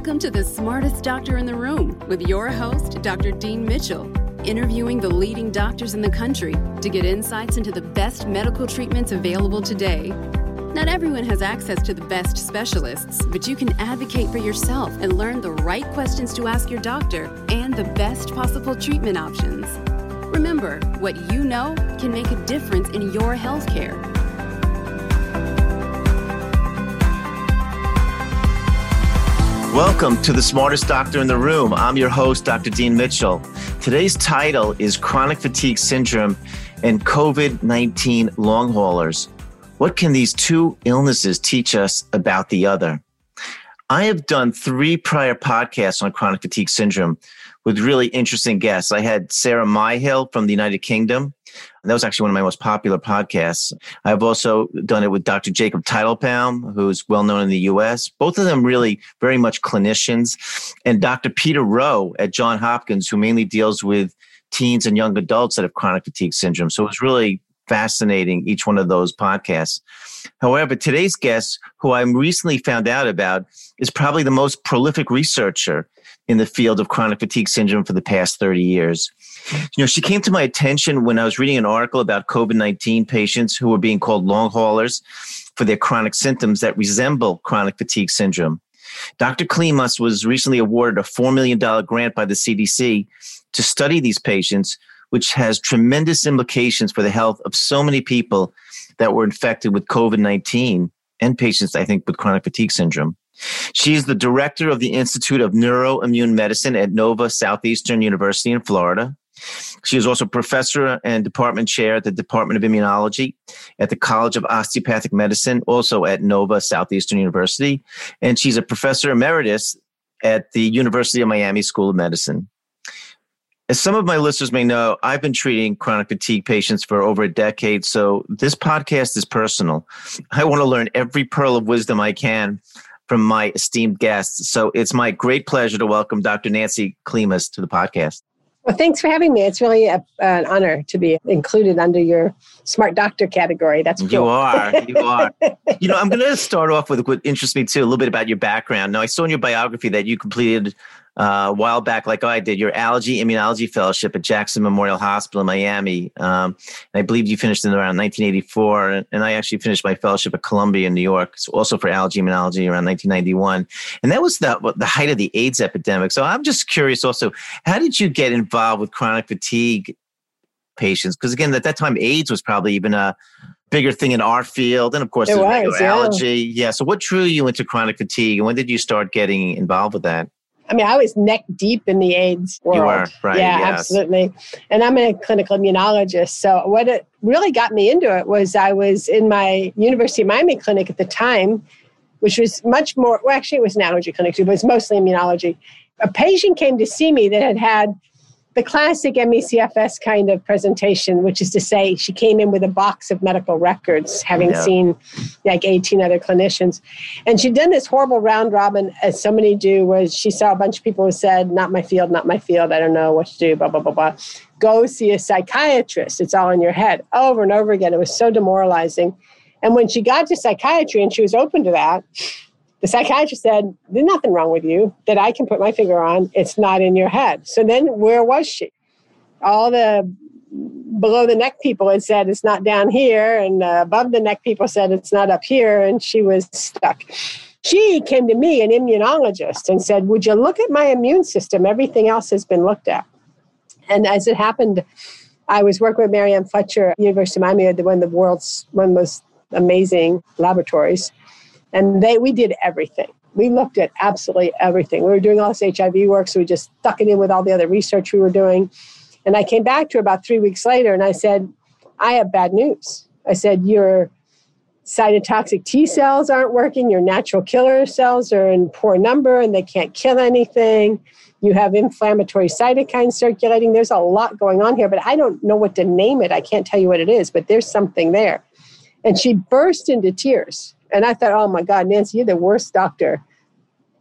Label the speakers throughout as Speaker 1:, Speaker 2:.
Speaker 1: Welcome to the smartest doctor in the room with your host, Dr. Dean Mitchell, interviewing the leading doctors in the country to get insights into the best medical treatments available today. Not everyone has access to the best specialists, but you can advocate for yourself and learn the right questions to ask your doctor and the best possible treatment options. Remember, what you know can make a difference in your healthcare.
Speaker 2: Welcome to the smartest doctor in the room. I'm your host, Dr. Dean Mitchell. Today's title is Chronic Fatigue Syndrome and COVID 19 long haulers. What can these two illnesses teach us about the other? I have done three prior podcasts on chronic fatigue syndrome with really interesting guests. I had Sarah Myhill from the United Kingdom. That was actually one of my most popular podcasts. I've also done it with Dr. Jacob Teitelbaum, who's well known in the US. Both of them really very much clinicians. And Dr. Peter Rowe at John Hopkins, who mainly deals with teens and young adults that have chronic fatigue syndrome. So it was really fascinating, each one of those podcasts. However, today's guest, who I recently found out about, is probably the most prolific researcher in the field of chronic fatigue syndrome for the past 30 years. You know, she came to my attention when I was reading an article about COVID 19 patients who were being called long haulers for their chronic symptoms that resemble chronic fatigue syndrome. Dr. Klimas was recently awarded a $4 million grant by the CDC to study these patients which has tremendous implications for the health of so many people that were infected with COVID 19 and patients, I think, with chronic fatigue syndrome. She is the director of the Institute of Neuroimmune Medicine at Nova Southeastern University in Florida. She is also professor and department chair at the Department of Immunology at the College of Osteopathic Medicine, also at Nova Southeastern University. And she's a professor emeritus at the University of Miami School of Medicine. As some of my listeners may know, I've been treating chronic fatigue patients for over a decade. So this podcast is personal. I want to learn every pearl of wisdom I can from my esteemed guests. So it's my great pleasure to welcome Dr. Nancy Klimas to the podcast.
Speaker 3: Well, thanks for having me. It's really a, an honor to be included under your smart doctor category. That's cool.
Speaker 2: You are. You are. you know, I'm going to start off with what interests me too, a little bit about your background. Now, I saw in your biography that you completed uh, a while back, like I did, your allergy immunology fellowship at Jackson Memorial Hospital in Miami. Um, and I believe you finished in around 1984. And, and, I actually finished my fellowship at Columbia in New York, so also for allergy immunology around 1991. And that was the, the height of the AIDS epidemic. So I'm just curious also, how did you get involved with chronic fatigue patients? Because again, at that time, AIDS was probably even a bigger thing in our field. And of course,
Speaker 3: it was,
Speaker 2: yeah. allergy. Yeah. So what drew you into chronic fatigue and when did you start getting involved with that?
Speaker 3: I mean, I was neck deep in the AIDS world.
Speaker 2: You are, right.
Speaker 3: Yeah,
Speaker 2: yes.
Speaker 3: absolutely. And I'm a clinical immunologist. So, what it really got me into it was I was in my University of Miami clinic at the time, which was much more, well, actually, it was an allergy clinic too, but it's mostly immunology. A patient came to see me that had had the classic MECFS kind of presentation, which is to say, she came in with a box of medical records, having yeah. seen like 18 other clinicians. And she'd done this horrible round robin, as so many do, where she saw a bunch of people who said, Not my field, not my field, I don't know what to do, blah, blah, blah, blah. Go see a psychiatrist. It's all in your head over and over again. It was so demoralizing. And when she got to psychiatry and she was open to that, the psychiatrist said, There's nothing wrong with you that I can put my finger on. It's not in your head. So then where was she? All the below the neck people had said it's not down here, and uh, above the neck people said it's not up here, and she was stuck. She came to me, an immunologist, and said, Would you look at my immune system? Everything else has been looked at. And as it happened, I was working with Mary Ann Fletcher, University of Miami, one of the world's one most amazing laboratories. And they we did everything. We looked at absolutely everything. We were doing all this HIV work, so we just stuck it in with all the other research we were doing. And I came back to her about three weeks later and I said, I have bad news. I said, Your cytotoxic T cells aren't working, your natural killer cells are in poor number and they can't kill anything. You have inflammatory cytokines circulating. There's a lot going on here, but I don't know what to name it. I can't tell you what it is, but there's something there. And she burst into tears. And I thought, oh my God, Nancy, you're the worst doctor.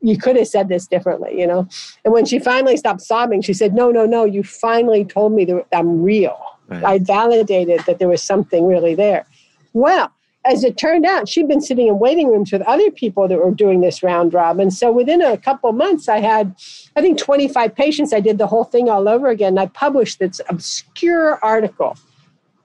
Speaker 3: You could have said this differently, you know? And when she finally stopped sobbing, she said, no, no, no, you finally told me that I'm real. Right. I validated that there was something really there. Well, as it turned out, she'd been sitting in waiting rooms with other people that were doing this round robin. So within a couple months, I had, I think, 25 patients. I did the whole thing all over again. I published this obscure article.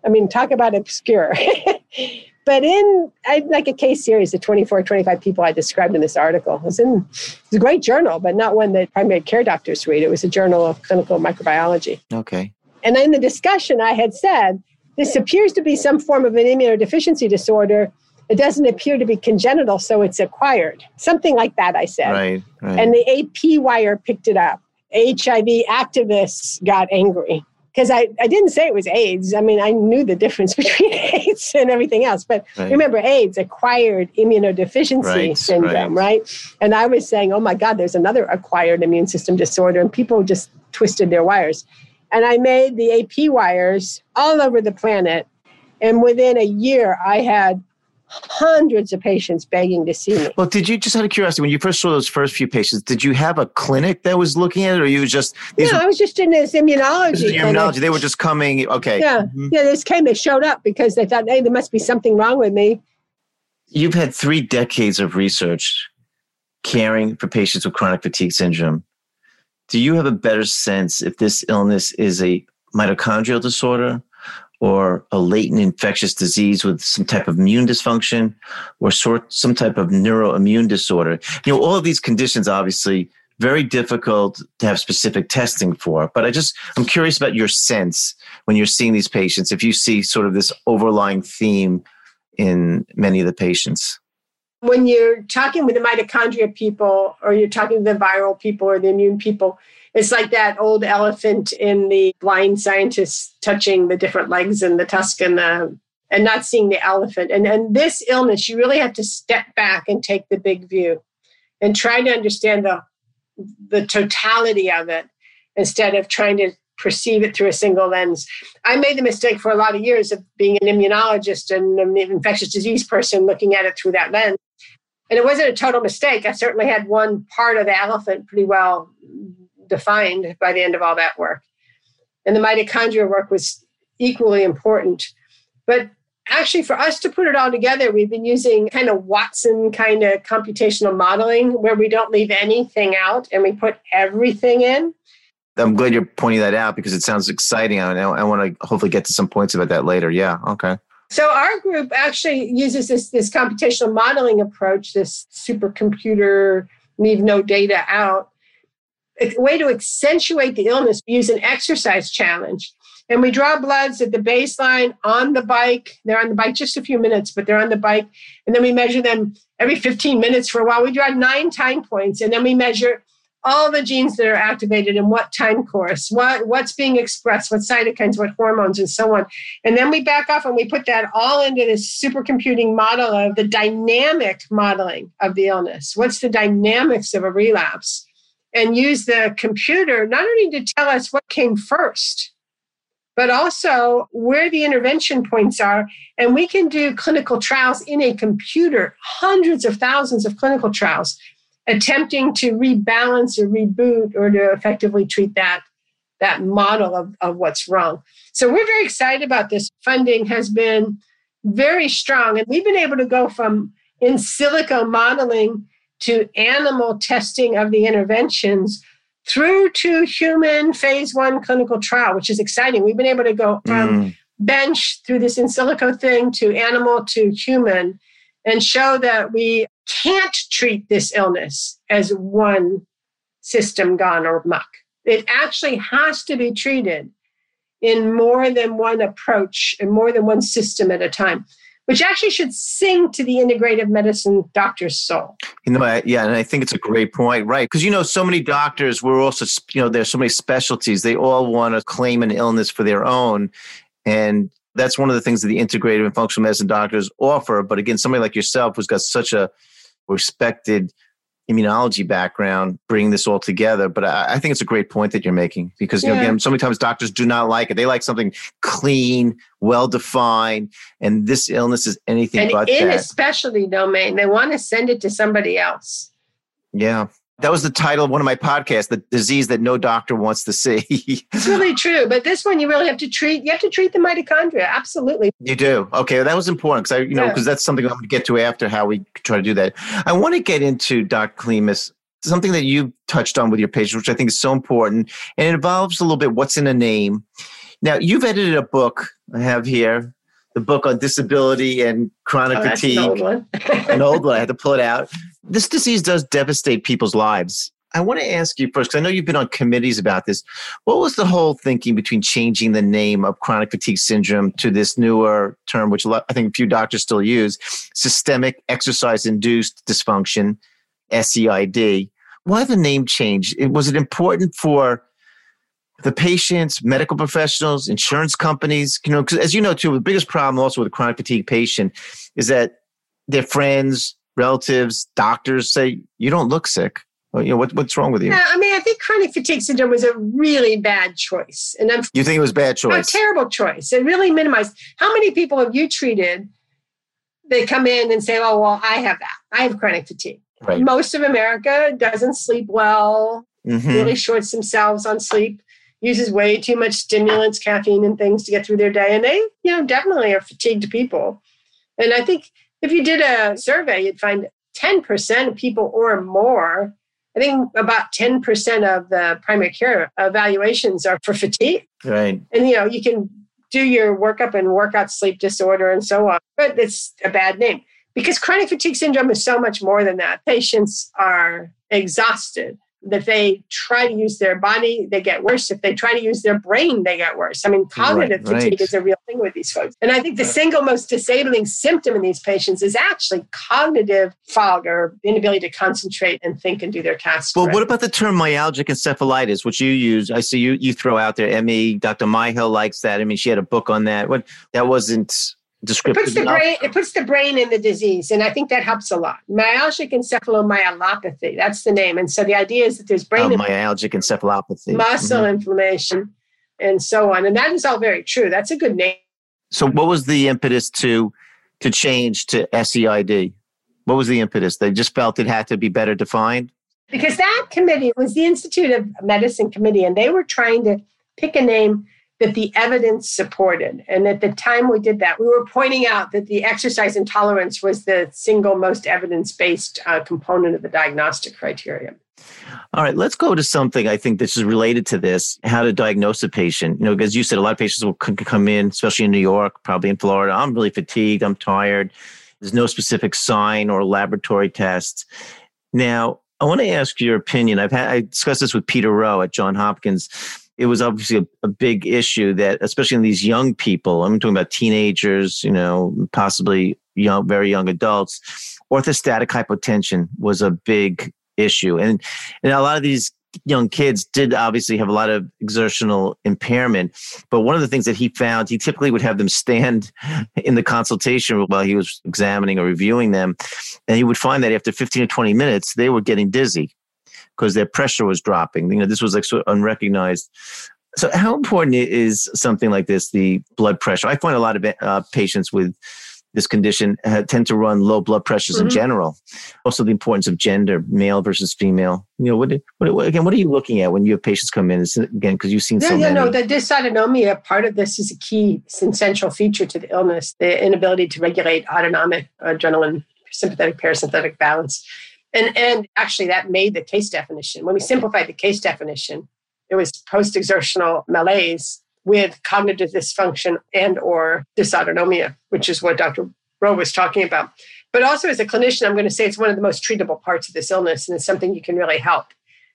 Speaker 3: I mean, talk about obscure. but in I, like a case series of 24 25 people i described in this article it was in a great journal but not one that primary care doctors read it was a journal of clinical microbiology
Speaker 2: okay
Speaker 3: and in the discussion i had said this appears to be some form of an immunodeficiency disorder. It doesn't appear to be congenital, so it's acquired. Something like that, I said.
Speaker 2: Right, right.
Speaker 3: And the AP wire picked it up. HIV activists got angry because I, I didn't say it was AIDS. I mean, I knew the difference between AIDS and everything else. But right. remember, AIDS, acquired immunodeficiency right, syndrome, right. right? And I was saying, oh my God, there's another acquired immune system disorder. And people just twisted their wires. And I made the AP wires all over the planet. And within a year, I had hundreds of patients begging to see me.
Speaker 2: Well, did you just out of curiosity, when you first saw those first few patients, did you have a clinic that was looking at it, or you just?
Speaker 3: These no, were, I was just in this immunology. This
Speaker 2: immunology. They were just coming. Okay.
Speaker 3: Yeah, mm-hmm. yeah. They just came. They showed up because they thought, hey, there must be something wrong with me.
Speaker 2: You've had three decades of research caring for patients with chronic fatigue syndrome do you have a better sense if this illness is a mitochondrial disorder or a latent infectious disease with some type of immune dysfunction or sort some type of neuroimmune disorder. You know all of these conditions obviously very difficult to have specific testing for but i just i'm curious about your sense when you're seeing these patients if you see sort of this overlying theme in many of the patients.
Speaker 3: When you're talking with the mitochondria people or you're talking to the viral people or the immune people, it's like that old elephant in the blind scientist touching the different legs and the tusk and the and not seeing the elephant. And and this illness, you really have to step back and take the big view and try to understand the the totality of it instead of trying to perceive it through a single lens. I made the mistake for a lot of years of being an immunologist and an infectious disease person looking at it through that lens. And it wasn't a total mistake. I certainly had one part of the elephant pretty well defined by the end of all that work. And the mitochondria work was equally important. But actually, for us to put it all together, we've been using kind of Watson kind of computational modeling where we don't leave anything out and we put everything in.
Speaker 2: I'm glad you're pointing that out because it sounds exciting. I, I want to hopefully get to some points about that later. Yeah. Okay.
Speaker 3: So our group actually uses this, this computational modeling approach, this supercomputer, leave no data out, a way to accentuate the illness, use an exercise challenge. And we draw bloods at the baseline on the bike. They're on the bike just a few minutes, but they're on the bike. And then we measure them every 15 minutes for a while. We draw nine time points, and then we measure all the genes that are activated in what time course, what, what's being expressed, what cytokines, what hormones, and so on. And then we back off and we put that all into this supercomputing model of the dynamic modeling of the illness. What's the dynamics of a relapse? And use the computer not only to tell us what came first, but also where the intervention points are. And we can do clinical trials in a computer, hundreds of thousands of clinical trials attempting to rebalance or reboot or to effectively treat that that model of, of what's wrong. So we're very excited about this. Funding has been very strong, and we've been able to go from in silico modeling to animal testing of the interventions through to human phase one clinical trial, which is exciting. We've been able to go from mm. bench through this in silico thing to animal to human and show that we can't treat this illness as one system gone or muck. It actually has to be treated in more than one approach and more than one system at a time, which actually should sing to the integrative medicine doctor's soul.
Speaker 2: You know, yeah, and I think it's a great point, right? Because you know, so many doctors were also, you know, there's so many specialties. They all want to claim an illness for their own, and that's one of the things that the integrative and functional medicine doctors offer. But again, somebody like yourself who's got such a respected immunology background bring this all together but I, I, think it's a great point that you're making because you know again so many times doctors do not like it. They like something clean well defined and this illness is anything
Speaker 3: and
Speaker 2: but
Speaker 3: in
Speaker 2: that.
Speaker 3: a specialty domain they want to send it to somebody else.
Speaker 2: Yeah That was the title of one of my podcasts, The Disease That No Doctor Wants to See.
Speaker 3: it's really true. But this one you really have to treat, you have to treat the mitochondria. Absolutely.
Speaker 2: You do. Okay. That was important because I, you know, because yeah. that's something I'm going to get to after how we try to do that. I want to get into Dr. Klimas, something that you touched on with your patients, which I think is so important. And it involves a little bit what's in a name. Now, you've edited a book I have here, the book on disability and chronic
Speaker 3: oh,
Speaker 2: fatigue.
Speaker 3: An old one.
Speaker 2: an old one. I had to pull it out. This disease does devastate people's lives. I want to ask you first, because I know you've been on committees about this. What was the whole thinking between changing the name of chronic fatigue syndrome to this newer term, which I think a few doctors still use, systemic exercise induced dysfunction, SEID? Why the name change? Was it important for the patients, medical professionals, insurance companies? You know, as you know too, the biggest problem also with a chronic fatigue patient is that their friends, relatives, doctors say, you don't look sick. You know, what, what's wrong with you?
Speaker 3: Yeah, I mean, I think chronic fatigue syndrome was a really bad choice. And I'm,
Speaker 2: you think it was bad choice?
Speaker 3: A terrible choice. It really minimized. How many people have you treated? They come in and say, oh, well, I have that. I have chronic fatigue. Right. Most of America doesn't sleep well, mm-hmm. really shorts themselves on sleep, uses way too much stimulants, caffeine, and things to get through their day. And they, you know, definitely are fatigued people. And I think if you did a survey, you'd find 10% of people or more, I think about 10% of the primary care evaluations are for fatigue.
Speaker 2: Right.
Speaker 3: And, you know, you can do your workup and work out sleep disorder and so on, but it's a bad name because chronic fatigue syndrome is so much more than that. Patients are exhausted that they try to use their body, they get worse. If they try to use their brain, they get worse. I mean, cognitive right, fatigue right. is a real thing with these folks. And I think the single most disabling symptom in these patients is actually cognitive fog or inability to concentrate and think and do their tasks.
Speaker 2: Well, what about the term myalgic encephalitis, which you use? I see you you throw out there. ME, Dr. Myhill likes that. I mean, she had a book on that. What that wasn't descriptive.
Speaker 3: It puts the enough. brain. It puts the brain in the disease, and I think that helps a lot. Myalgic encephalomyelopathy. That's the name. And so the idea is that there's brain
Speaker 2: oh, myalgic encephalopathy,
Speaker 3: muscle mm-hmm. inflammation, and so on. And that is all very true. That's a good name.
Speaker 2: So, what was the impetus to to change to SEID? What was the impetus? They just felt it had to be better defined.
Speaker 3: Because that committee was the Institute of Medicine committee, and they were trying to pick a name that the evidence supported. And at the time we did that, we were pointing out that the exercise intolerance was the single most evidence based uh, component of the diagnostic criteria.
Speaker 2: All right, let's go to something I think this is related to this how to diagnose a patient. You know, because you said a lot of patients will come in, especially in New York, probably in Florida. I'm really fatigued, I'm tired. There's no specific sign or laboratory test. Now, I want to ask your opinion. I've had I discussed this with Peter Rowe at John Hopkins it was obviously a, a, big issue that, especially in these young people, I'm talking about teenagers, you know, possibly young, very young adults, orthostatic hypotension was a big issue. And, and a lot of these young kids did obviously have a lot of exertional impairment. But one of the things that he found, he typically would have them stand in the consultation while he was examining or reviewing them. And he would find that after 15 to 20 minutes, they were getting dizzy because their pressure was dropping. You know, this was like sort of unrecognized. So, how important is something like this, the blood pressure? I find a lot of uh, patients with this condition uh, tend to run low blood pressures mm-hmm. in general. Also, the importance of gender, male versus female. You know, what, what, again? What are you looking at when you have patients come in? It's, again, because you've seen
Speaker 3: yeah,
Speaker 2: so
Speaker 3: yeah,
Speaker 2: many.
Speaker 3: no, the dysautonomia part of this is a key, essential feature to the illness: the inability to regulate autonomic adrenaline, sympathetic, parasympathetic balance. And, and actually, that made the case definition. When we simplified the case definition, it was post-exertional malaise with cognitive dysfunction and or dysautonomia, which is what Dr. Rowe was talking about. But also as a clinician, I'm going to say it's one of the most treatable parts of this illness, and it's something you can really help.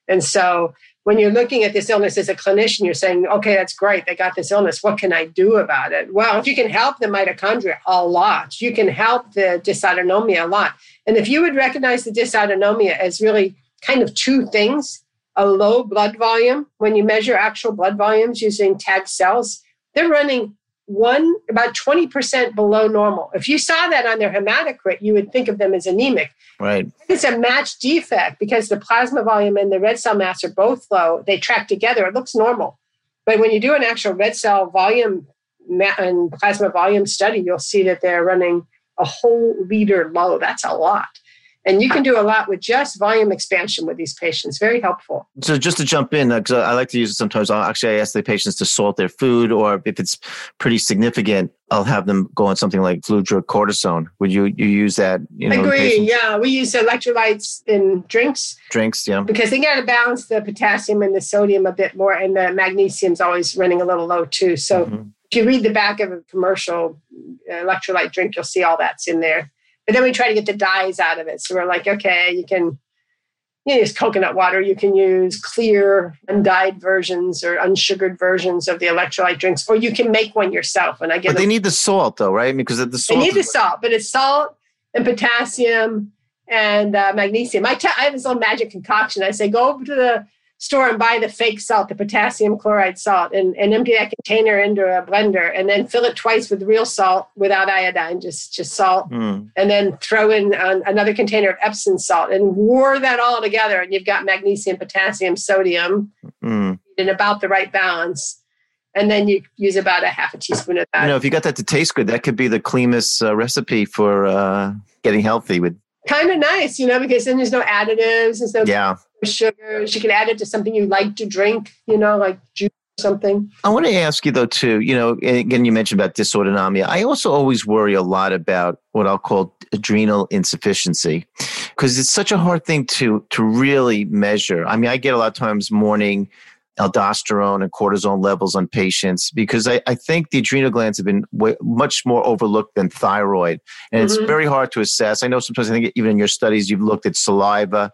Speaker 3: And so when you're looking at this illness as a clinician, you're saying, okay, that's great. They got this illness. What can I do about it? Well, if you can help the mitochondria a lot, you can help the dysautonomia a lot. And if you would recognize the dysautonomia as really kind of two things a low blood volume, when you measure actual blood volumes using tagged cells, they're running one about 20% below normal. If you saw that on their hematocrit, you would think of them as anemic.
Speaker 2: Right.
Speaker 3: It's a match defect because the plasma volume and the red cell mass are both low. They track together. It looks normal. But when you do an actual red cell volume and plasma volume study, you'll see that they're running a whole liter low. That's a lot. And you can do a lot with just volume expansion with these patients. Very helpful.
Speaker 2: So just to jump in, because I like to use it sometimes. I'll actually I ask the patients to salt their food, or if it's pretty significant, I'll have them go on something like fludrocortisone. Would you you use that? You
Speaker 3: know, Agree. Yeah, we use electrolytes in drinks.
Speaker 2: Drinks, yeah.
Speaker 3: Because they got to balance the potassium and the sodium a bit more, and the magnesium's always running a little low too. So. Mm-hmm. If you read the back of a commercial uh, electrolyte drink, you'll see all that's in there. But then we try to get the dyes out of it. So we're like, okay, you can you use coconut water. You can use clear, undyed versions or unsugared versions of the electrolyte drinks, or you can make one yourself. And I get.
Speaker 2: But they need the salt, though, right? Because the salt.
Speaker 3: They need the salt, but it's salt and potassium and uh, magnesium. I, t- I have this little magic concoction. I say, go over to the store and buy the fake salt, the potassium chloride salt, and, and empty that container into a blender and then fill it twice with real salt without iodine, just, just salt. Mm. And then throw in an, another container of Epsom salt and war that all together. And you've got magnesium, potassium, sodium mm. in about the right balance. And then you use about a half a teaspoon of that.
Speaker 2: You know, if you got that to taste good, that could be the cleanest uh, recipe for uh, getting healthy with
Speaker 3: kind of nice, you know, because then there's no additives and so
Speaker 2: yeah
Speaker 3: sugars. You can add it to something you like to drink, you know, like juice or something.
Speaker 2: I want to ask you though, too, you know, again, you mentioned about dysautonomia. I also always worry a lot about what I'll call adrenal insufficiency because it's such a hard thing to to really measure. I mean, I get a lot of times morning aldosterone and cortisol levels on patients because I, I think the adrenal glands have been way, much more overlooked than thyroid. And mm-hmm. it's very hard to assess. I know sometimes I think even in your studies, you've looked at saliva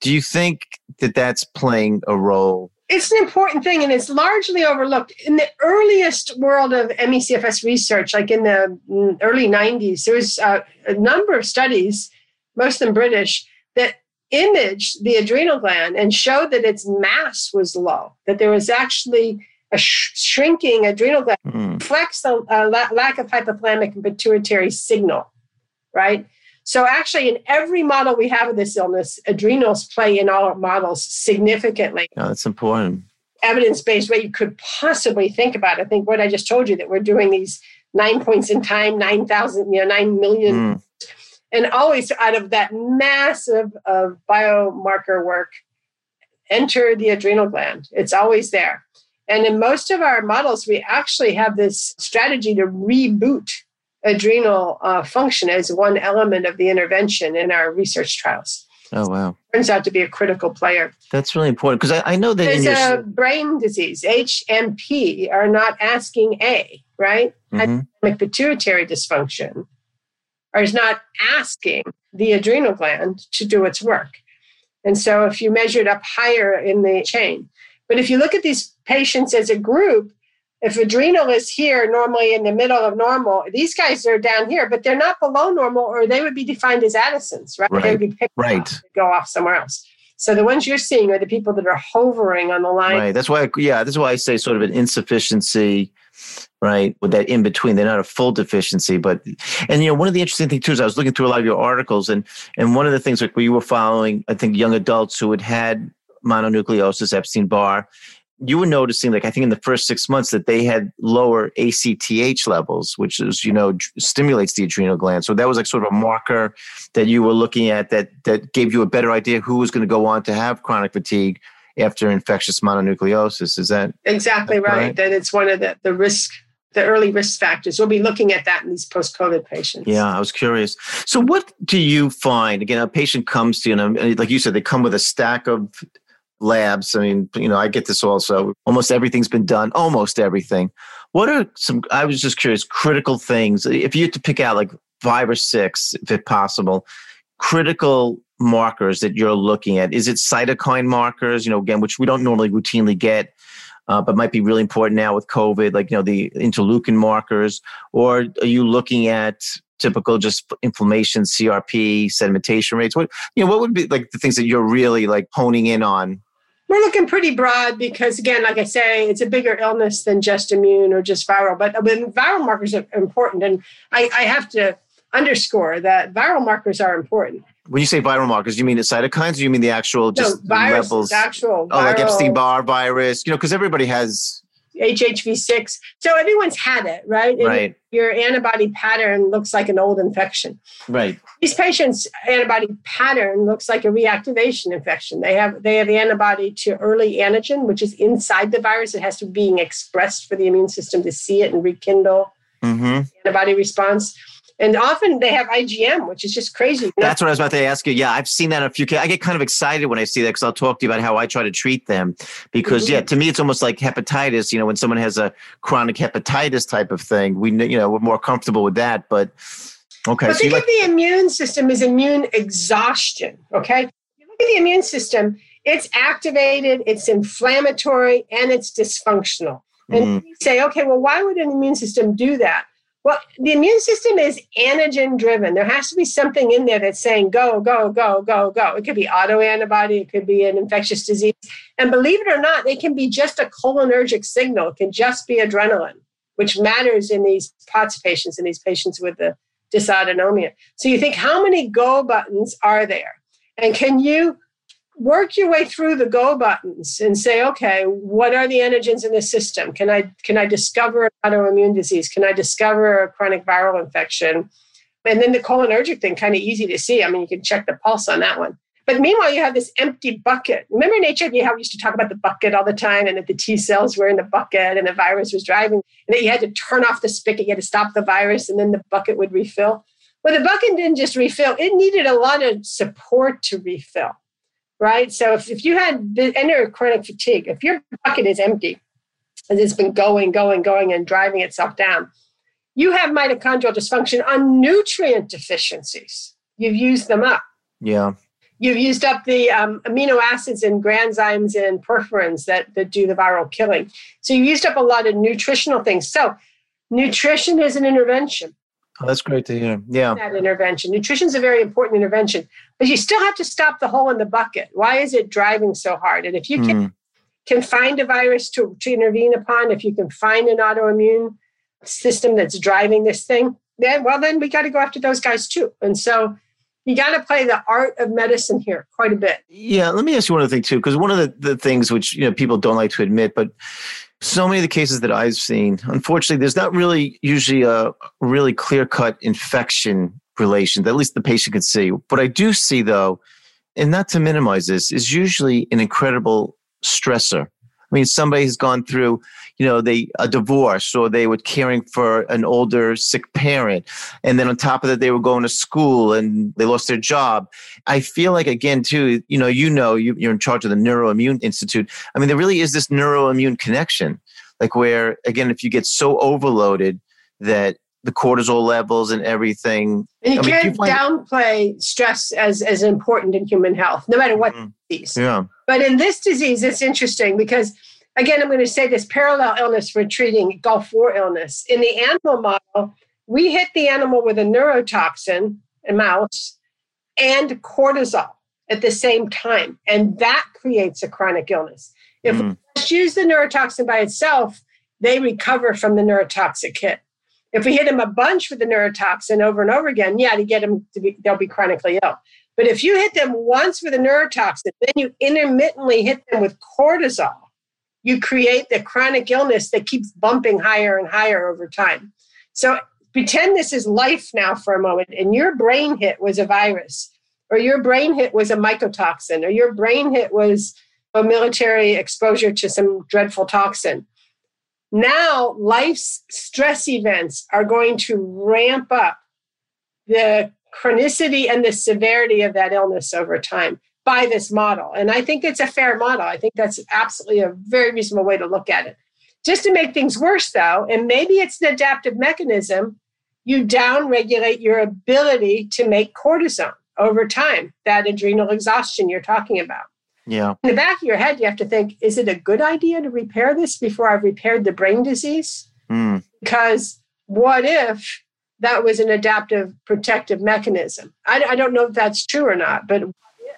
Speaker 2: do you think that that's playing a role?
Speaker 3: It's an important thing and it's largely overlooked. In the earliest world of ME/CFS research, like in the mm, early 90s, there was uh, a number of studies, most of them British, that imaged the adrenal gland and showed that its mass was low, that there was actually a sh- shrinking adrenal gland, mm. reflects the uh, la- lack of hypothalamic and pituitary signal, right? So, actually, in every model we have of this illness, adrenals play in all models significantly.
Speaker 2: Oh, that's important.
Speaker 3: Evidence based way you could possibly think about. I think what I just told you that we're doing these nine points in time, 9,000, you know, 9 million. Mm. And always out of that massive of biomarker work, enter the adrenal gland. It's always there. And in most of our models, we actually have this strategy to reboot adrenal uh, function as one element of the intervention in our research trials.
Speaker 2: Oh wow!
Speaker 3: Turns out to be a critical player.
Speaker 2: That's really important because I, I, know that
Speaker 3: there's your... a brain disease. HMP are not asking A, right? Mm-hmm. pituitary dysfunction or is not asking the adrenal gland to do its work. And so, if you measure it up higher in the chain, but if you look at these patients as a group, if adrenal is here normally in the middle of normal these guys are down here but they're not below normal or they would be defined as Addison's right,
Speaker 2: right.
Speaker 3: they would be picked
Speaker 2: right.
Speaker 3: go off somewhere else so the ones you're seeing are the people that are hovering on the line
Speaker 2: right that's why yeah that's why i say sort of an insufficiency right with that in between they're not a full deficiency but and you know one of the interesting things too is i was looking through a lot of your articles and and one of the things like where you were following i think young adults who had had mononucleosis epstein barr you were noticing like i think in the first six months that they had lower acth levels which is you know stimulates the adrenal gland so that was like sort of a marker that you were looking at that that gave you a better idea who was going to go on to have chronic fatigue after infectious mononucleosis is that
Speaker 3: exactly right, right? that it's one of the, the risk the early risk factors. We'll be looking at that in these post-COVID patients.
Speaker 2: Yeah, I was curious. So, what do you find? Again, a patient comes to you, and um, like you said, they come with a stack of labs. I mean, you know, I get this also. Almost everything's been done, almost everything. What are some, I was just curious, critical things, if you had to pick out like five or six, if possible, critical markers that you're looking at? Is it cytokine markers, you know, again, which we don't normally routinely get, uh, but might be really important now with COVID, like, you know, the interleukin markers? Or are you looking at typical just inflammation, CRP, sedimentation rates? What, you know, what would be like the things that you're really like honing in on
Speaker 3: we're looking pretty broad because, again, like I say, it's a bigger illness than just immune or just viral. But uh, when viral markers are important, and I, I have to underscore that viral markers are important.
Speaker 2: When you say viral markers, you mean the cytokines, or you mean the actual just
Speaker 3: no, virus,
Speaker 2: levels?
Speaker 3: Actual
Speaker 2: oh, like Epstein Barr virus. You know, because everybody has
Speaker 3: HHV6. So everyone's had it, right? And
Speaker 2: right.
Speaker 3: Your antibody pattern looks like an old infection.
Speaker 2: Right.
Speaker 3: These patients' antibody pattern looks like a reactivation infection. They have they have the antibody to early antigen, which is inside the virus. It has to be being expressed for the immune system to see it and rekindle
Speaker 2: mm-hmm.
Speaker 3: antibody response. And often they have IgM, which is just crazy. You
Speaker 2: know? That's what I was about to ask you. Yeah, I've seen that in a few cases. I get kind of excited when I see that because I'll talk to you about how I try to treat them. Because mm-hmm. yeah, to me it's almost like hepatitis. You know, when someone has a chronic hepatitis type of thing, we you know we're more comfortable with that. But okay,
Speaker 3: but so think like- of the immune system as immune exhaustion. Okay, you look at the immune system. It's activated, it's inflammatory, and it's dysfunctional. And mm-hmm. you say, okay, well, why would an immune system do that? Well, the immune system is antigen driven. There has to be something in there that's saying go, go, go, go, go. It could be autoantibody, it could be an infectious disease. And believe it or not, they can be just a cholinergic signal. It can just be adrenaline, which matters in these POTS patients and these patients with the dysautonomia. So you think, how many go buttons are there? And can you work your way through the go buttons and say okay what are the antigens in the system? Can i can i discover an autoimmune disease? Can i discover a chronic viral infection? And then the cholinergic thing kind of easy to see. I mean you can check the pulse on that one. But meanwhile you have this empty bucket. Remember in hiv how we used to talk about the bucket all the time and that the t cells were in the bucket and the virus was driving and that you had to turn off the spigot you had to stop the virus and then the bucket would refill? Well the bucket didn't just refill. It needed a lot of support to refill right? So if, if you had any chronic fatigue, if your bucket is empty and it's been going, going, going and driving itself down, you have mitochondrial dysfunction on nutrient deficiencies. You've used them up.
Speaker 2: Yeah.
Speaker 3: You've used up the um, amino acids and granzymes and perforins that, that do the viral killing. So you used up a lot of nutritional things. So nutrition is an intervention.
Speaker 2: Oh, that's great to hear. Yeah.
Speaker 3: That intervention. Nutrition is a very important intervention, but you still have to stop the hole in the bucket. Why is it driving so hard? And if you can, mm. can find a virus to, to intervene upon, if you can find an autoimmune system that's driving this thing, then, well, then we got to go after those guys too. And so you got to play the art of medicine here quite a bit.
Speaker 2: Yeah. Let me ask you one other thing too, because one of the, the things which, you know, people don't like to admit, but so many of the cases that I've seen, unfortunately, there's not really usually a really clear cut infection relation that at least the patient can see. What I do see, though, and not to minimize this, is usually an incredible stressor. I mean, somebody has gone through, you know, they a divorce or they were caring for an older sick parent, and then on top of that, they were going to school and they lost their job. I feel like again, too, you know, you know, you, you're in charge of the Neuroimmune Institute. I mean, there really is this neuroimmune connection, like where again, if you get so overloaded that the cortisol levels and everything.
Speaker 3: And you I can't mean, downplay stress as as important in human health, no matter what mm-hmm. disease.
Speaker 2: Yeah.
Speaker 3: But in this disease, it's interesting because again, I'm going to say this parallel illness for treating Gulf War illness. In the animal model, we hit the animal with a neurotoxin, a mouse, and cortisol at the same time. And that creates a chronic illness. If mm. we just use the neurotoxin by itself, they recover from the neurotoxic hit. If we hit them a bunch with the neurotoxin over and over again, yeah, to get them to be, they'll be chronically ill. But if you hit them once with a neurotoxin, then you intermittently hit them with cortisol, you create the chronic illness that keeps bumping higher and higher over time. So pretend this is life now for a moment, and your brain hit was a virus, or your brain hit was a mycotoxin, or your brain hit was a military exposure to some dreadful toxin. Now, life's stress events are going to ramp up the chronicity and the severity of that illness over time by this model. And I think it's a fair model. I think that's absolutely a very reasonable way to look at it. Just to make things worse, though, and maybe it's an adaptive mechanism, you downregulate your ability to make cortisone over time, that adrenal exhaustion you're talking about.
Speaker 2: Yeah.
Speaker 3: In the back of your head, you have to think is it a good idea to repair this before I've repaired the brain disease?
Speaker 2: Mm.
Speaker 3: Because what if that was an adaptive protective mechanism? I, I don't know if that's true or not, but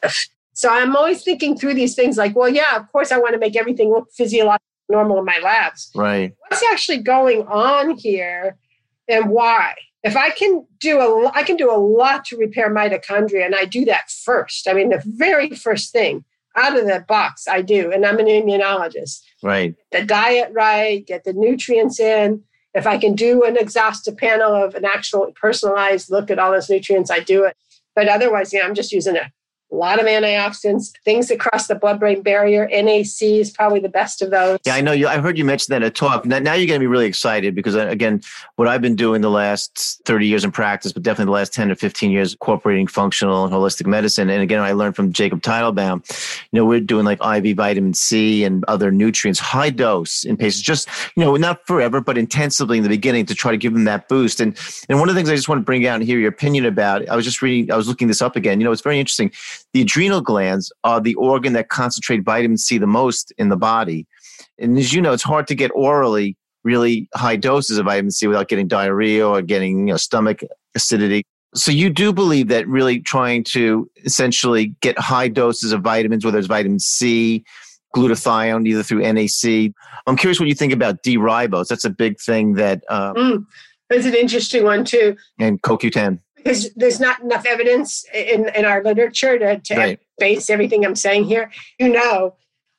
Speaker 3: if? So I'm always thinking through these things like, well, yeah, of course I want to make everything look physiologically normal in my labs.
Speaker 2: Right.
Speaker 3: What's actually going on here and why? if I can do a, I can do a lot to repair mitochondria, and I do that first. I mean, the very first thing out of the box. I do, and I'm an immunologist.
Speaker 2: Right.
Speaker 3: The diet right, get the nutrients in. If I can do an exhaustive panel of an actual personalized look at all those nutrients, I do it. But otherwise, yeah, I'm just using a a lot of antioxidants, things that cross the blood-brain barrier. NAC is probably the best of those.
Speaker 2: Yeah, I know. You, I heard you mention that at talk. Now, now you're going to be really excited because, uh, again, what I've been doing the last 30 years in practice, but definitely the last 10 to 15 years, incorporating functional and holistic medicine. And again, I learned from Jacob Teitelbaum. You know, we're doing like IV vitamin C and other nutrients, high dose in patients, just you know, not forever, but intensively in the beginning to try to give them that boost. And and one of the things I just want to bring out and hear your opinion about. I was just reading. I was looking this up again. You know, it's very interesting the adrenal glands are the organ that concentrate vitamin C the most in the body. And as you know, it's hard to get orally really high doses of vitamin C without getting diarrhea or getting you know, stomach acidity. So you do believe that really trying to essentially get high doses of vitamins, whether it's vitamin C, glutathione, either through NAC. I'm curious what you think about D-ribose. That's a big thing that. Uh,
Speaker 3: mm, that's an interesting one too.
Speaker 2: And CoQ10
Speaker 3: because there's not enough evidence in, in our literature to, to right. base everything I'm saying here. You know,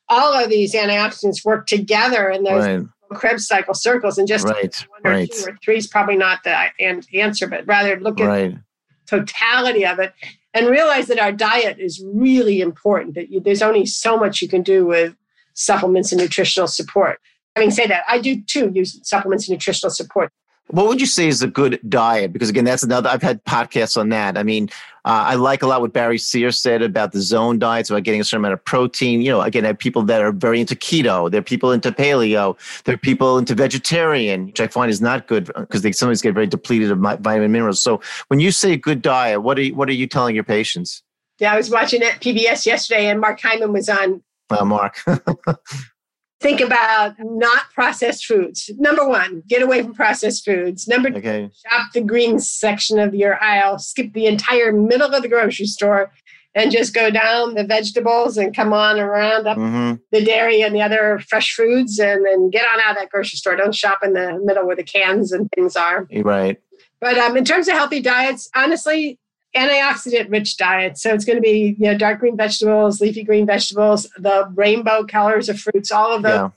Speaker 3: all of these antioxidants work together in those right. Krebs cycle circles, and just right. one or right. two or three is probably not the answer, but rather look at totality of it and realize that our diet is really important. That you, there's only so much you can do with supplements and nutritional support. Having said that, I do too use supplements and nutritional support.
Speaker 2: What would you say is a good diet? Because again, that's another. I've had podcasts on that. I mean, uh, I like a lot what Barry Sears said about the zone diets, about getting a certain amount of protein. You know, again, I have people that are very into keto. There are people into paleo. There are people into vegetarian, which I find is not good because they sometimes get very depleted of vitamin minerals. So, when you say a good diet, what are you, what are you telling your patients?
Speaker 3: Yeah, I was watching at PBS yesterday, and Mark Hyman was on.
Speaker 2: Uh, Mark.
Speaker 3: think about not processed foods. Number one, get away from processed foods. Number two, okay. shop the greens section of your aisle, skip the entire middle of the grocery store, and just go down the vegetables and come on around up mm-hmm. the dairy and the other fresh foods and then get on out of that grocery store. Don't shop in the middle where the cans and things are.
Speaker 2: Right.
Speaker 3: But um, in terms of healthy diets, honestly, antioxidant rich diet. So it's going to be you know dark green vegetables, leafy green vegetables, the rainbow colors of fruits, all of those yeah.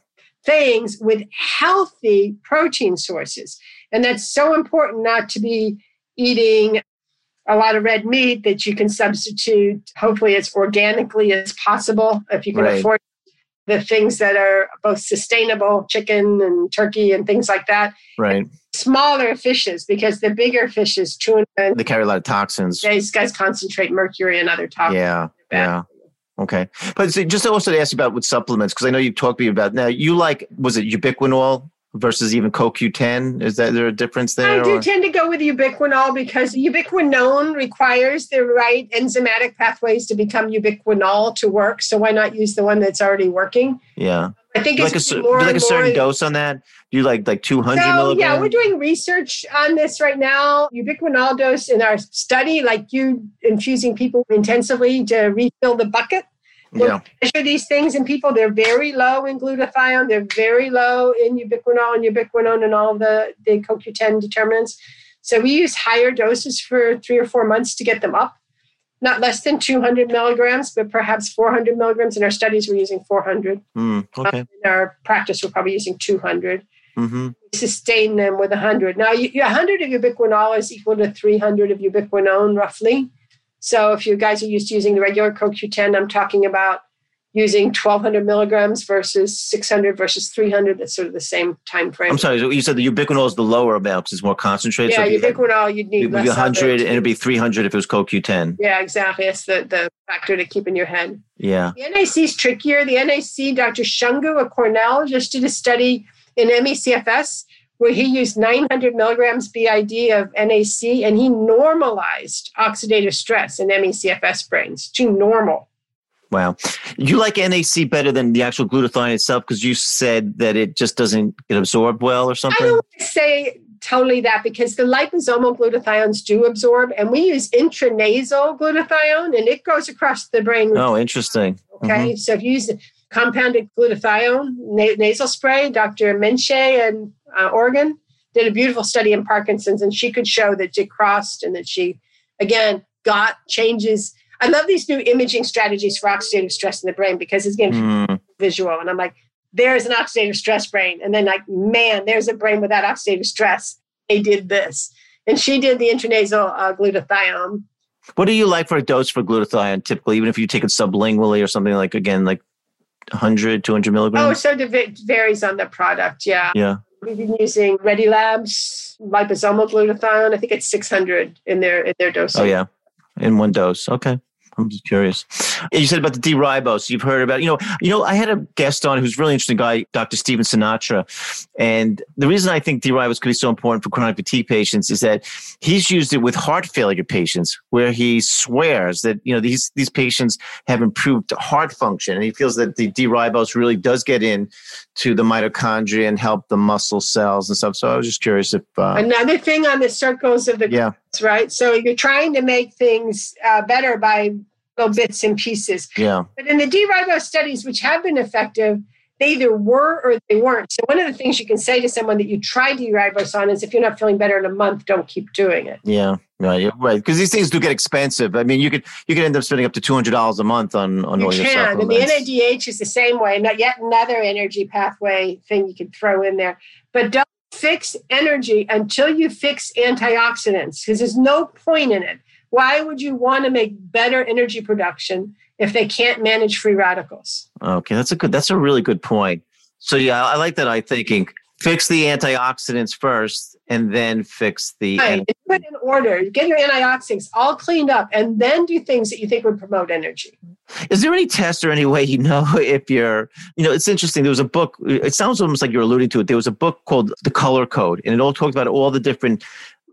Speaker 3: things with healthy protein sources. And that's so important not to be eating a lot of red meat that you can substitute hopefully as organically as possible if you can right. afford the things that are both sustainable, chicken and turkey and things like that.
Speaker 2: Right.
Speaker 3: Smaller fishes, because the bigger fishes, tuna,
Speaker 2: they carry a lot of toxins.
Speaker 3: These guys concentrate mercury and other toxins.
Speaker 2: Yeah. Yeah. Okay. But just also to ask you about with supplements, because I know you've talked to me about now, you like, was it ubiquinol? Versus even CoQ10? Is that there a difference there?
Speaker 3: I do or? tend to go with ubiquinol because ubiquinone requires the right enzymatic pathways to become ubiquinol to work. So why not use the one that's already working?
Speaker 2: Yeah.
Speaker 3: I think
Speaker 2: like
Speaker 3: it's
Speaker 2: a,
Speaker 3: more
Speaker 2: like a certain
Speaker 3: more,
Speaker 2: dose on that. Do you like like 200 so, milligrams?
Speaker 3: Yeah, we're doing research on this right now. Ubiquinol dose in our study, like you infusing people intensively to refill the bucket
Speaker 2: yeah.
Speaker 3: measure these things in people. They're very low in glutathione. They're very low in ubiquinol and ubiquinone and all the, the CoQ10 determinants. So we use higher doses for three or four months to get them up. Not less than 200 milligrams, but perhaps 400 milligrams. In our studies, we're using 400.
Speaker 2: Mm, okay.
Speaker 3: Um, in our practice, we're probably using 200.
Speaker 2: Mm-hmm.
Speaker 3: Sustain them with 100. Now, 100 of ubiquinol is equal to 300 of ubiquinone, roughly. So if you guys are used to using the regular CoQ10, I'm talking about using 1200 milligrams versus 600 versus 300 that's sort of the same time frame.
Speaker 2: I'm sorry you said the ubiquinol is the lower amount because it's more concentrated
Speaker 3: yeah so ubiquinol you'd need
Speaker 2: less 100 and it'd be 300 if it was coq10
Speaker 3: yeah exactly. That's the, the factor to keep in your head.
Speaker 2: Yeah.
Speaker 3: The nac is trickier. The nac dr shungu at cornell just did a study in me-cfs where he used 900 milligrams BID of NAC and he normalized oxidative stress in ME/CFS brains to normal.
Speaker 2: Wow. You like NAC better than the actual glutathione itself because you said that it just doesn't get absorbed well or something? I
Speaker 3: don't say totally that because the liposomal glutathiones do absorb and we use intranasal glutathione and it goes across the brain.
Speaker 2: Oh, interesting.
Speaker 3: Okay. Mm-hmm. So if you use compounded glutathione na- nasal spray, Dr. Menche and uh, Oregon did a beautiful study in Parkinson's, and she could show that it crossed and that she, again, got changes. I love these new imaging strategies for oxidative stress in the brain because it's getting mm. visual. And I'm like, there's an oxidative stress brain. And then like, man, there's a brain without oxidative stress. They did this. And she did the intranasal uh, glutathione.
Speaker 2: What do you like for a dose for glutathione typically, even if you take it sublingually or something like, again, like 100, 200 milligrams?
Speaker 3: Oh, so it varies on the product. Yeah.
Speaker 2: Yeah.
Speaker 3: We've been using Ready Labs liposomal glutathione. I think it's 600 in their in their dosing.
Speaker 2: Oh yeah, in one dose. Okay. I'm just curious. You said about the D-ribose. You've heard about, you know, you know, I had a guest on who's a really interesting guy, Dr. Stephen Sinatra. And the reason I think D-ribose could be so important for chronic fatigue patients is that he's used it with heart failure patients where he swears that, you know, these, these patients have improved heart function. And he feels that the D-ribose really does get in to the mitochondria and help the muscle cells and stuff. So I was just curious if.
Speaker 3: Uh, Another thing on the circles of the
Speaker 2: yeah
Speaker 3: right? So you're trying to make things uh, better by little bits and pieces.
Speaker 2: Yeah.
Speaker 3: But in the D-ribose studies, which have been effective, they either were or they weren't. So one of the things you can say to someone that you tried D-ribose on is if you're not feeling better in a month, don't keep doing it.
Speaker 2: Yeah, right, right. Because these things do get expensive. I mean, you could you could end up spending up to two hundred dollars a month on on
Speaker 3: you
Speaker 2: all
Speaker 3: can.
Speaker 2: your supplements.
Speaker 3: And the NADH is the same way. Not yet another energy pathway thing you could throw in there. But don't fix energy until you fix antioxidants because there's no point in it. Why would you want to make better energy production if they can't manage free radicals?
Speaker 2: Okay, that's a good that's a really good point. So yeah, I like that I thinking fix the antioxidants first and then fix the
Speaker 3: right. it in order get your antioxidants all cleaned up and then do things that you think would promote energy
Speaker 2: is there any test or any way you know if you're you know it's interesting there was a book it sounds almost like you're alluding to it there was a book called the color code and it all talked about all the different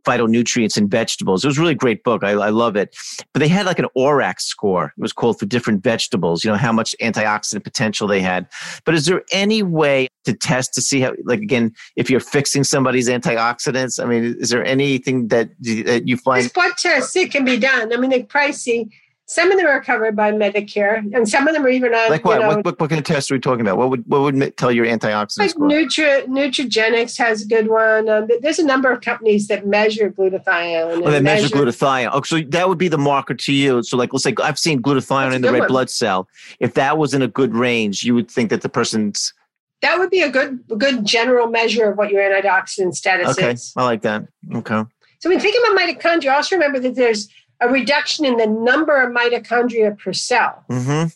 Speaker 2: phytonutrients in vegetables. It was a really great book. I, I love it. But they had like an ORAC score. It was called for different vegetables, you know, how much antioxidant potential they had. But is there any way to test to see how, like, again, if you're fixing somebody's antioxidants? I mean, is there anything that, that you find?
Speaker 3: There's blood tests, it can be done. I mean, they're pricey. Some of them are covered by Medicare, and some of them are even on.
Speaker 2: Like what? You know, what, what, what, kind of tests are we talking about? What would what would tell your antioxidant
Speaker 3: like
Speaker 2: score?
Speaker 3: Nutri, Nutrigenics has a good one. Um, there's a number of companies that measure glutathione.
Speaker 2: Oh, they measure, measure glutathione. Oh, so that would be the marker to you. So, like, let's say I've seen glutathione in the red one. blood cell. If that was in a good range, you would think that the person's
Speaker 3: that would be a good good general measure of what your antioxidant status
Speaker 2: okay.
Speaker 3: is.
Speaker 2: I like that. Okay.
Speaker 3: So when thinking about mitochondria, also remember that there's a reduction in the number of mitochondria per cell.
Speaker 2: Mm-hmm.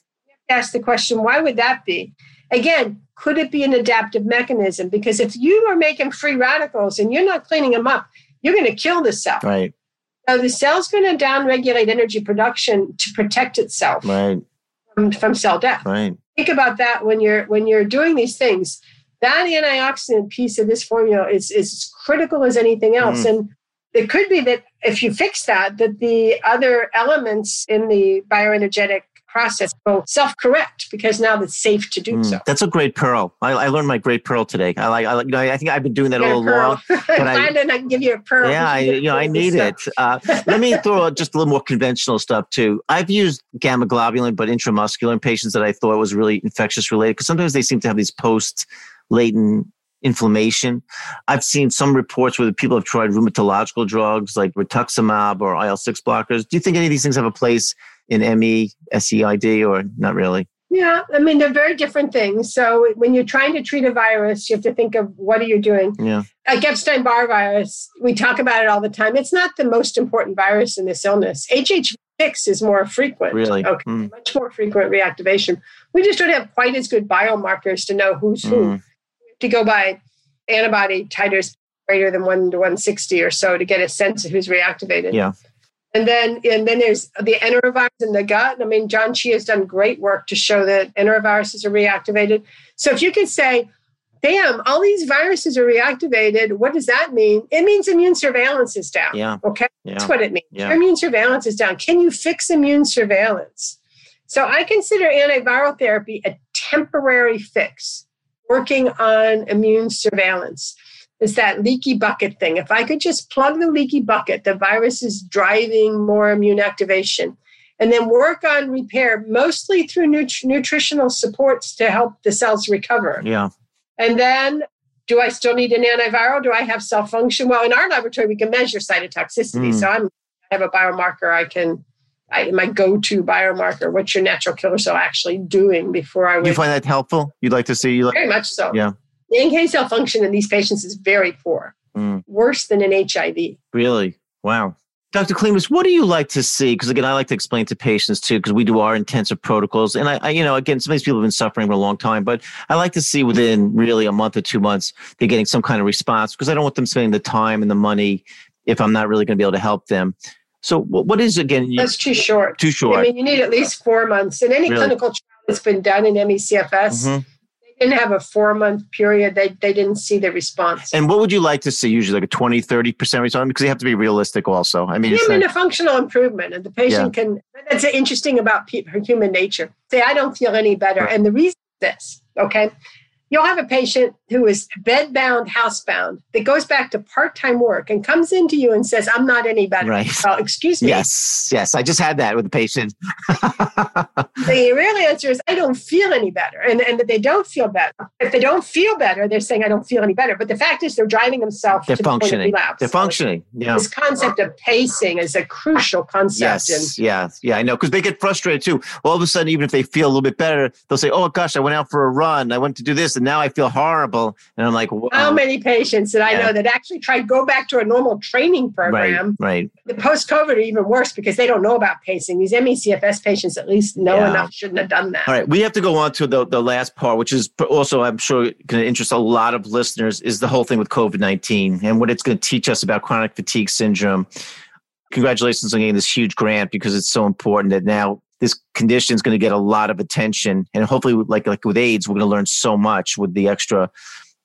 Speaker 3: Ask the question, why would that be? Again, could it be an adaptive mechanism? Because if you are making free radicals and you're not cleaning them up, you're going to kill the cell.
Speaker 2: Right.
Speaker 3: So the cell's going to downregulate energy production to protect itself
Speaker 2: right.
Speaker 3: from, from cell death.
Speaker 2: Right.
Speaker 3: Think about that when you're when you're doing these things. That antioxidant piece of this formula is is as critical as anything else. Mm. And it could be that if you fix that, that the other elements in the bioenergetic process will self-correct because now it's safe to do mm, so.
Speaker 2: That's a great pearl. I, I, learned my great pearl today. I like. I, you know, I think I've been doing that all along.
Speaker 3: But I, I can give you a pearl.
Speaker 2: Yeah, I, you know, I need it. Uh, let me throw just a little more conventional stuff too. I've used gamma globulin, but intramuscular in patients that I thought was really infectious related because sometimes they seem to have these post latent inflammation. I've seen some reports where people have tried rheumatological drugs like rituximab or IL 6 blockers. Do you think any of these things have a place in ME, SEID, or not really?
Speaker 3: Yeah, I mean, they're very different things. So when you're trying to treat a virus, you have to think of what are you doing?
Speaker 2: Yeah.
Speaker 3: Like Epstein Barr virus, we talk about it all the time. It's not the most important virus in this illness. HHV6 is more frequent.
Speaker 2: Really?
Speaker 3: Okay. Mm. Much more frequent reactivation. We just don't have quite as good biomarkers to know who's mm. who to go by antibody titers greater than 1 to 160 or so to get a sense of who's reactivated.
Speaker 2: Yeah.
Speaker 3: And then and then there's the enterovirus in the gut. I mean, John Chia has done great work to show that enteroviruses are reactivated. So if you could say, damn, all these viruses are reactivated, what does that mean? It means immune surveillance is down.
Speaker 2: Yeah.
Speaker 3: Okay.
Speaker 2: Yeah.
Speaker 3: That's what it means.
Speaker 2: Yeah.
Speaker 3: Your immune surveillance is down. Can you fix immune surveillance? So I consider antiviral therapy a temporary fix working on immune surveillance is that leaky bucket thing. If I could just plug the leaky bucket, the virus is driving more immune activation, and then work on repair, mostly through nut- nutritional supports to help the cells recover.
Speaker 2: Yeah.
Speaker 3: And then, do I still need an antiviral? Do I have cell function? Well, in our laboratory, we can measure cytotoxicity. Mm. So I'm, I have a biomarker I can I, my go-to biomarker. What's your natural killer cell actually doing before I would?
Speaker 2: You find that helpful? You'd like to see? You like,
Speaker 3: very much so.
Speaker 2: Yeah.
Speaker 3: The NK cell function in these patients is very poor,
Speaker 2: Mm.
Speaker 3: worse than in HIV.
Speaker 2: Really? Wow. Dr. Klimas, what do you like to see? Because again, I like to explain to patients too, because we do our intensive protocols. And I, I, you know, again, some of these people have been suffering for a long time, but I like to see within really a month or two months, they're getting some kind of response because I don't want them spending the time and the money if I'm not really going to be able to help them. So what, what is again?
Speaker 3: That's too short.
Speaker 2: too short.
Speaker 3: I mean, you need at least four months. In any
Speaker 2: Really?
Speaker 3: clinical trial that's been done in ME/CFS,
Speaker 2: Mhm.
Speaker 3: they didn't have a four-month period. They they didn't see the response.
Speaker 2: And what would you like to see? Usually like a 20, 30% response? Because you have to be realistic also. I mean,
Speaker 3: Yeah, mean,
Speaker 2: like-
Speaker 3: a functional improvement, and the patient can. That's interesting about human nature. Say, I don't feel any better,
Speaker 2: Right.
Speaker 3: and the reason is this. Okay, you'll have a patient who is bedbound, housebound, that goes back to part-time work and comes into you and says, "I'm not any better."
Speaker 2: Right.
Speaker 3: Well, excuse me.
Speaker 2: yes, yes. I just had that with a patient.
Speaker 3: The real answer is, I don't feel any better, and and that they don't feel better. If they don't feel better, they're saying, "I don't feel any better." But the fact is, they're driving themselves
Speaker 2: They're
Speaker 3: to the point of
Speaker 2: functioning.
Speaker 3: relapse.
Speaker 2: They're functioning. Yeah.
Speaker 3: This concept of pacing is a crucial concept. And
Speaker 2: Yes, yeah, yeah, I know. Because they get frustrated too. All of a sudden, even if they feel a little bit better, they'll say, "Oh gosh, I went out for a run. I went to do this, and now I feel horrible." And I'm like, wow.
Speaker 3: How many patients that I
Speaker 2: Yeah.
Speaker 3: know that actually tried to go back to a normal training
Speaker 2: Right,
Speaker 3: program?
Speaker 2: right.
Speaker 3: The post COVID are even worse because they don't know about pacing. These ME/CFS patients at least know
Speaker 2: Yeah.
Speaker 3: enough, shouldn't have done that.
Speaker 2: All right, we have to go on to the, the last part, which is also, I'm sure, going to interest a lot of listeners, is the whole thing with COVID 19 and what it's going to teach us about chronic fatigue syndrome. Congratulations on getting this huge grant because it's so important that now this condition is going to get a lot of attention. And hopefully, like, like with AIDS, we're going to learn so much with the extra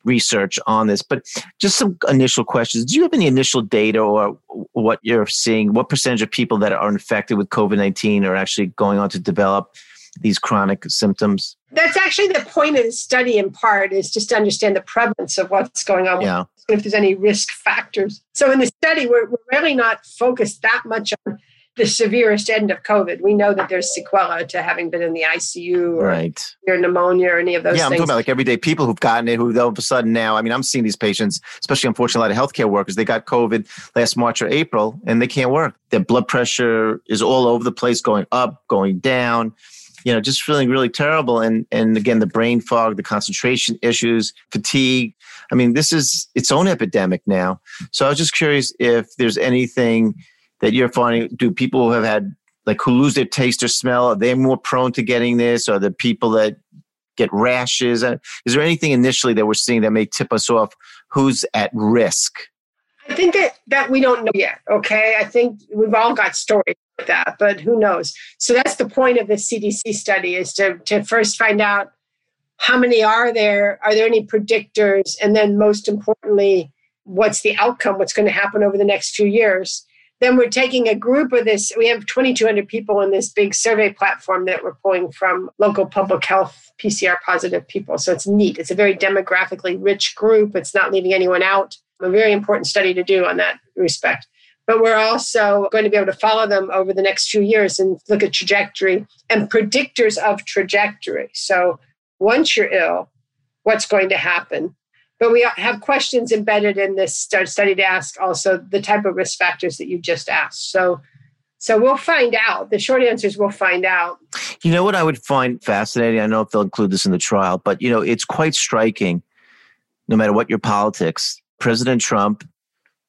Speaker 2: research on this. But just some initial questions. Do you have any initial data or what you're seeing? What percentage of people that are infected with COVID 19 are actually going on to develop these chronic symptoms?
Speaker 3: That's actually the point of the study in part is just to understand the prevalence of what's going on.
Speaker 2: Yeah.
Speaker 3: If there's any risk factors. So in the study, we're, we're really not focused that much on the severest end of COVID. We know that there's sequela to having been in the ICU or
Speaker 2: Right.
Speaker 3: your pneumonia or any of those
Speaker 2: yeah, I'm
Speaker 3: things.
Speaker 2: talking about like everyday people who've gotten it, who all of a sudden now, I mean, I'm seeing these patients, especially unfortunately a lot of healthcare workers, they got COVID last March or April and they can't work. Their blood pressure is all over the place, going up, going down, you know, just feeling really terrible. And and again, the brain fog, the concentration issues, fatigue. I mean, this is its own epidemic now. So I was just curious if there's anything that you're finding. Do people who have had like who lose their taste or smell, are they more prone to getting this? Are the people that get rashes? Uh, Is there anything initially that we're seeing that may tip us off who's at risk?
Speaker 3: I think that that we don't know yet. Okay, I think we've all got stories like that, but who knows? So that's the point of the CDC study is to to first find out how many are there, are there any predictors, and then most importantly, what's the outcome? What's going to happen over the next few years? Then we're taking a group of this. We have 2,200 people in this big survey platform that we're pulling from local public health PCR positive people. So it's neat. It's a very demographically rich group. It's not leaving anyone out a very important study to do on that respect. But we're also going to be able to follow them over the next few years and look at trajectory and predictors of trajectory. So once you're ill, what's going to happen? But we have questions embedded in this study to ask also the type of risk factors that you just asked. So, so we'll find out. The short answer is we'll find out.
Speaker 2: You know what I would find fascinating? I don't know if they'll include this in the trial, but you know, it's quite striking, no matter what your politics, President Trump,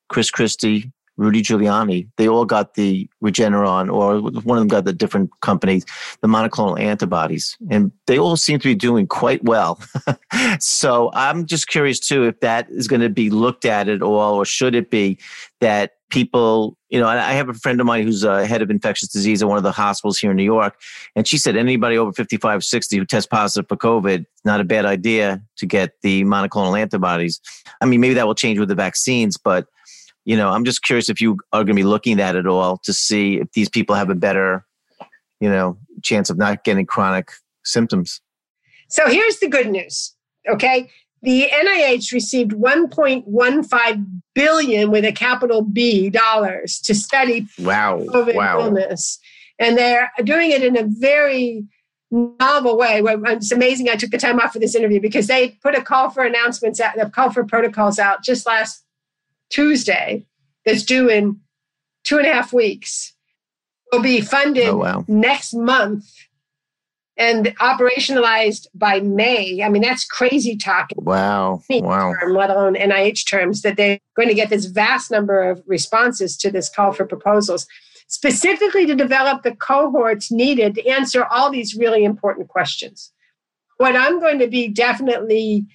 Speaker 2: Chris Christie, Rudy Giuliani, they all got the Regeneron, or one of them got the different companies, the monoclonal antibodies, and they all seem to be doing quite well. so I'm just curious too if that is going to be looked at at all, or should it be that people, you know, I have a friend of mine who's a head of infectious disease at one of the hospitals here in New York, and she said anybody over 55, 60 who tests positive for COVID, not a bad idea to get the monoclonal antibodies. I mean, maybe that will change with the vaccines, but you know, I'm just curious if you are going to be looking at it all to see if these people have a better, you know, chance of not getting chronic symptoms.
Speaker 3: So here's the good news. Okay. The NIH received 1.15 billion with a capital B dollars to study
Speaker 2: Wow.
Speaker 3: COVID
Speaker 2: wow.
Speaker 3: illness. And they're doing it in a very novel way. It's amazing I took the time off for this interview because they put a call for announcements out, a call for protocols out just last Tuesday that's due in two and a half weeks. will be funded oh, wow. next month and operationalized by May. I mean, that's crazy talk.
Speaker 2: Wow. Wow.
Speaker 3: Term, let alone NIH terms, that they're going to get this vast number of responses to this call for proposals, specifically to develop the cohorts needed to answer all these really important questions. What I'm going to be definitely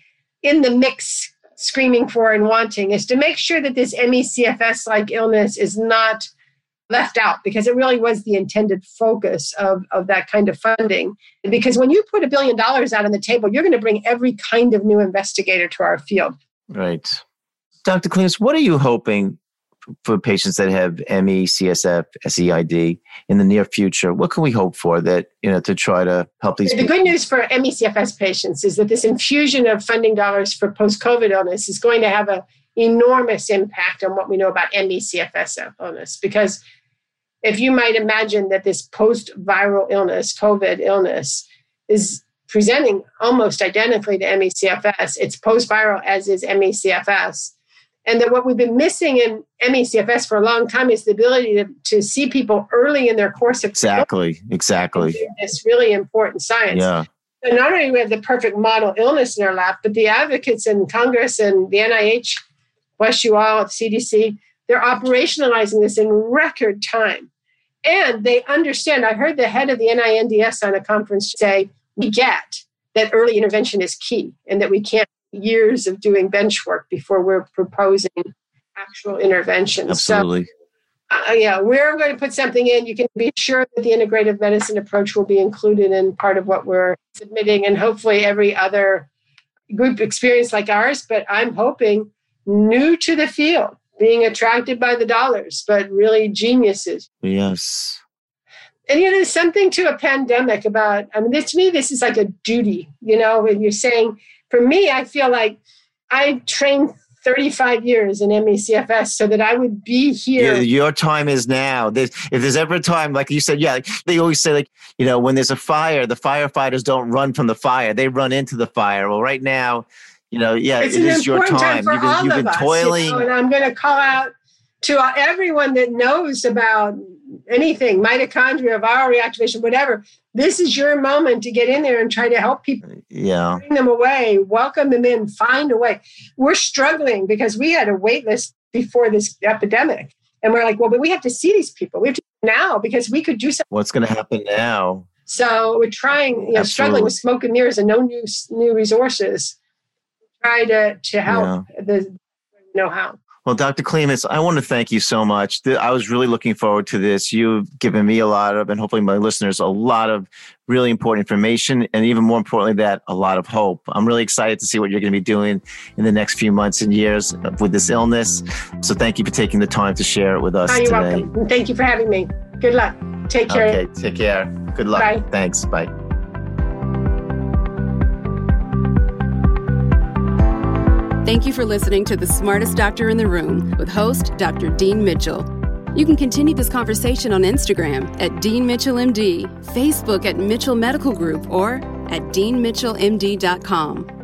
Speaker 3: in the mix screaming for and wanting is to make sure that this ME/CFS like illness is not left out because it really was the intended focus of, of that kind of funding. Because when you put a billion dollars out on the table, you're going to bring every kind of new investigator to our field.
Speaker 2: Right. Dr. Klimas, what are you hoping for patients that have ME, CSF, SEID in the near future? What can we hope for that, you know, to try to help these
Speaker 3: The
Speaker 2: people?
Speaker 3: good news for ME, CFS patients is that this infusion of funding dollars for post-COVID illness is going to have an enormous impact on what we know about ME, CFS illness because if you might imagine that this post viral illness, COVID illness, is presenting almost identically to ME/CFS, it's post viral as is ME/CFS. And that what we've been missing in ME/CFS for a long time is the ability to, to see people early in their course of
Speaker 2: exactly, exactly.
Speaker 3: It's really important science.
Speaker 2: Yeah.
Speaker 3: And not only do we have the perfect model illness in our lap, but the advocates in Congress and the NIH, bless you all, CDC, they're operationalizing this in record time. And they understand. I heard the head of the NINDS on a conference say, we get that early intervention is key and that we can't years of doing bench work before we're proposing actual interventions.
Speaker 2: Absolutely.
Speaker 3: So, uh, yeah, we're going to put something in. You can be sure that the integrative medicine approach will be included in part of what we're submitting, and hopefully every other group experience like ours. But I'm hoping new to the field being attracted by the dollars, but really geniuses.
Speaker 2: Yes.
Speaker 3: And you know, there's something to a pandemic about, I mean, this, to me, this is like a duty, you know, when you're saying, for me, I feel like I trained 35 years in MECFS so that I would be here.
Speaker 2: Yeah, your time is now. There's, if there's ever a time, like you said, yeah, they always say, like, you know, when there's a fire, the firefighters don't run from the fire, they run into the fire. Well, right now, you know, yeah,
Speaker 3: it's
Speaker 2: it
Speaker 3: an
Speaker 2: your time.
Speaker 3: for
Speaker 2: you've been,
Speaker 3: all
Speaker 2: you've
Speaker 3: of
Speaker 2: been
Speaker 3: us,
Speaker 2: toiling.
Speaker 3: You know, and I'm going to call out to everyone that knows about anything, mitochondria, viral reactivation, whatever. This is your moment to get in there and try to help people.
Speaker 2: Uh, yeah.
Speaker 3: Bring them away, welcome them in, find a way. We're struggling because we had a wait list before this epidemic. And we're like, well, but we have to see these people. We have to now because we could do something.
Speaker 2: What's going to happen now?
Speaker 3: So we're trying, you know, struggling with smoke and mirrors and no new new resources try to to help yeah. the know how.
Speaker 2: Well, Dr. Klimas, I want to thank you so much. I was really looking forward to this. You've given me a lot of, and hopefully my listeners, a lot of really important information, and even more importantly, that a lot of hope. I'm really excited to see what you're going to be doing in the next few months and years with this illness. So, thank you for taking the time to share it with us.
Speaker 3: Oh, you're today. welcome. thank you for having me. Good luck. Take care.
Speaker 2: Okay, take care. Good luck.
Speaker 3: Bye.
Speaker 2: Thanks. Bye.
Speaker 1: Thank you for listening to The Smartest Doctor in the Room with host Dr. Dean Mitchell. You can continue this conversation on Instagram at Dean Mitchell MD, Facebook at Mitchell Medical Group, or at deanmitchellmd.com.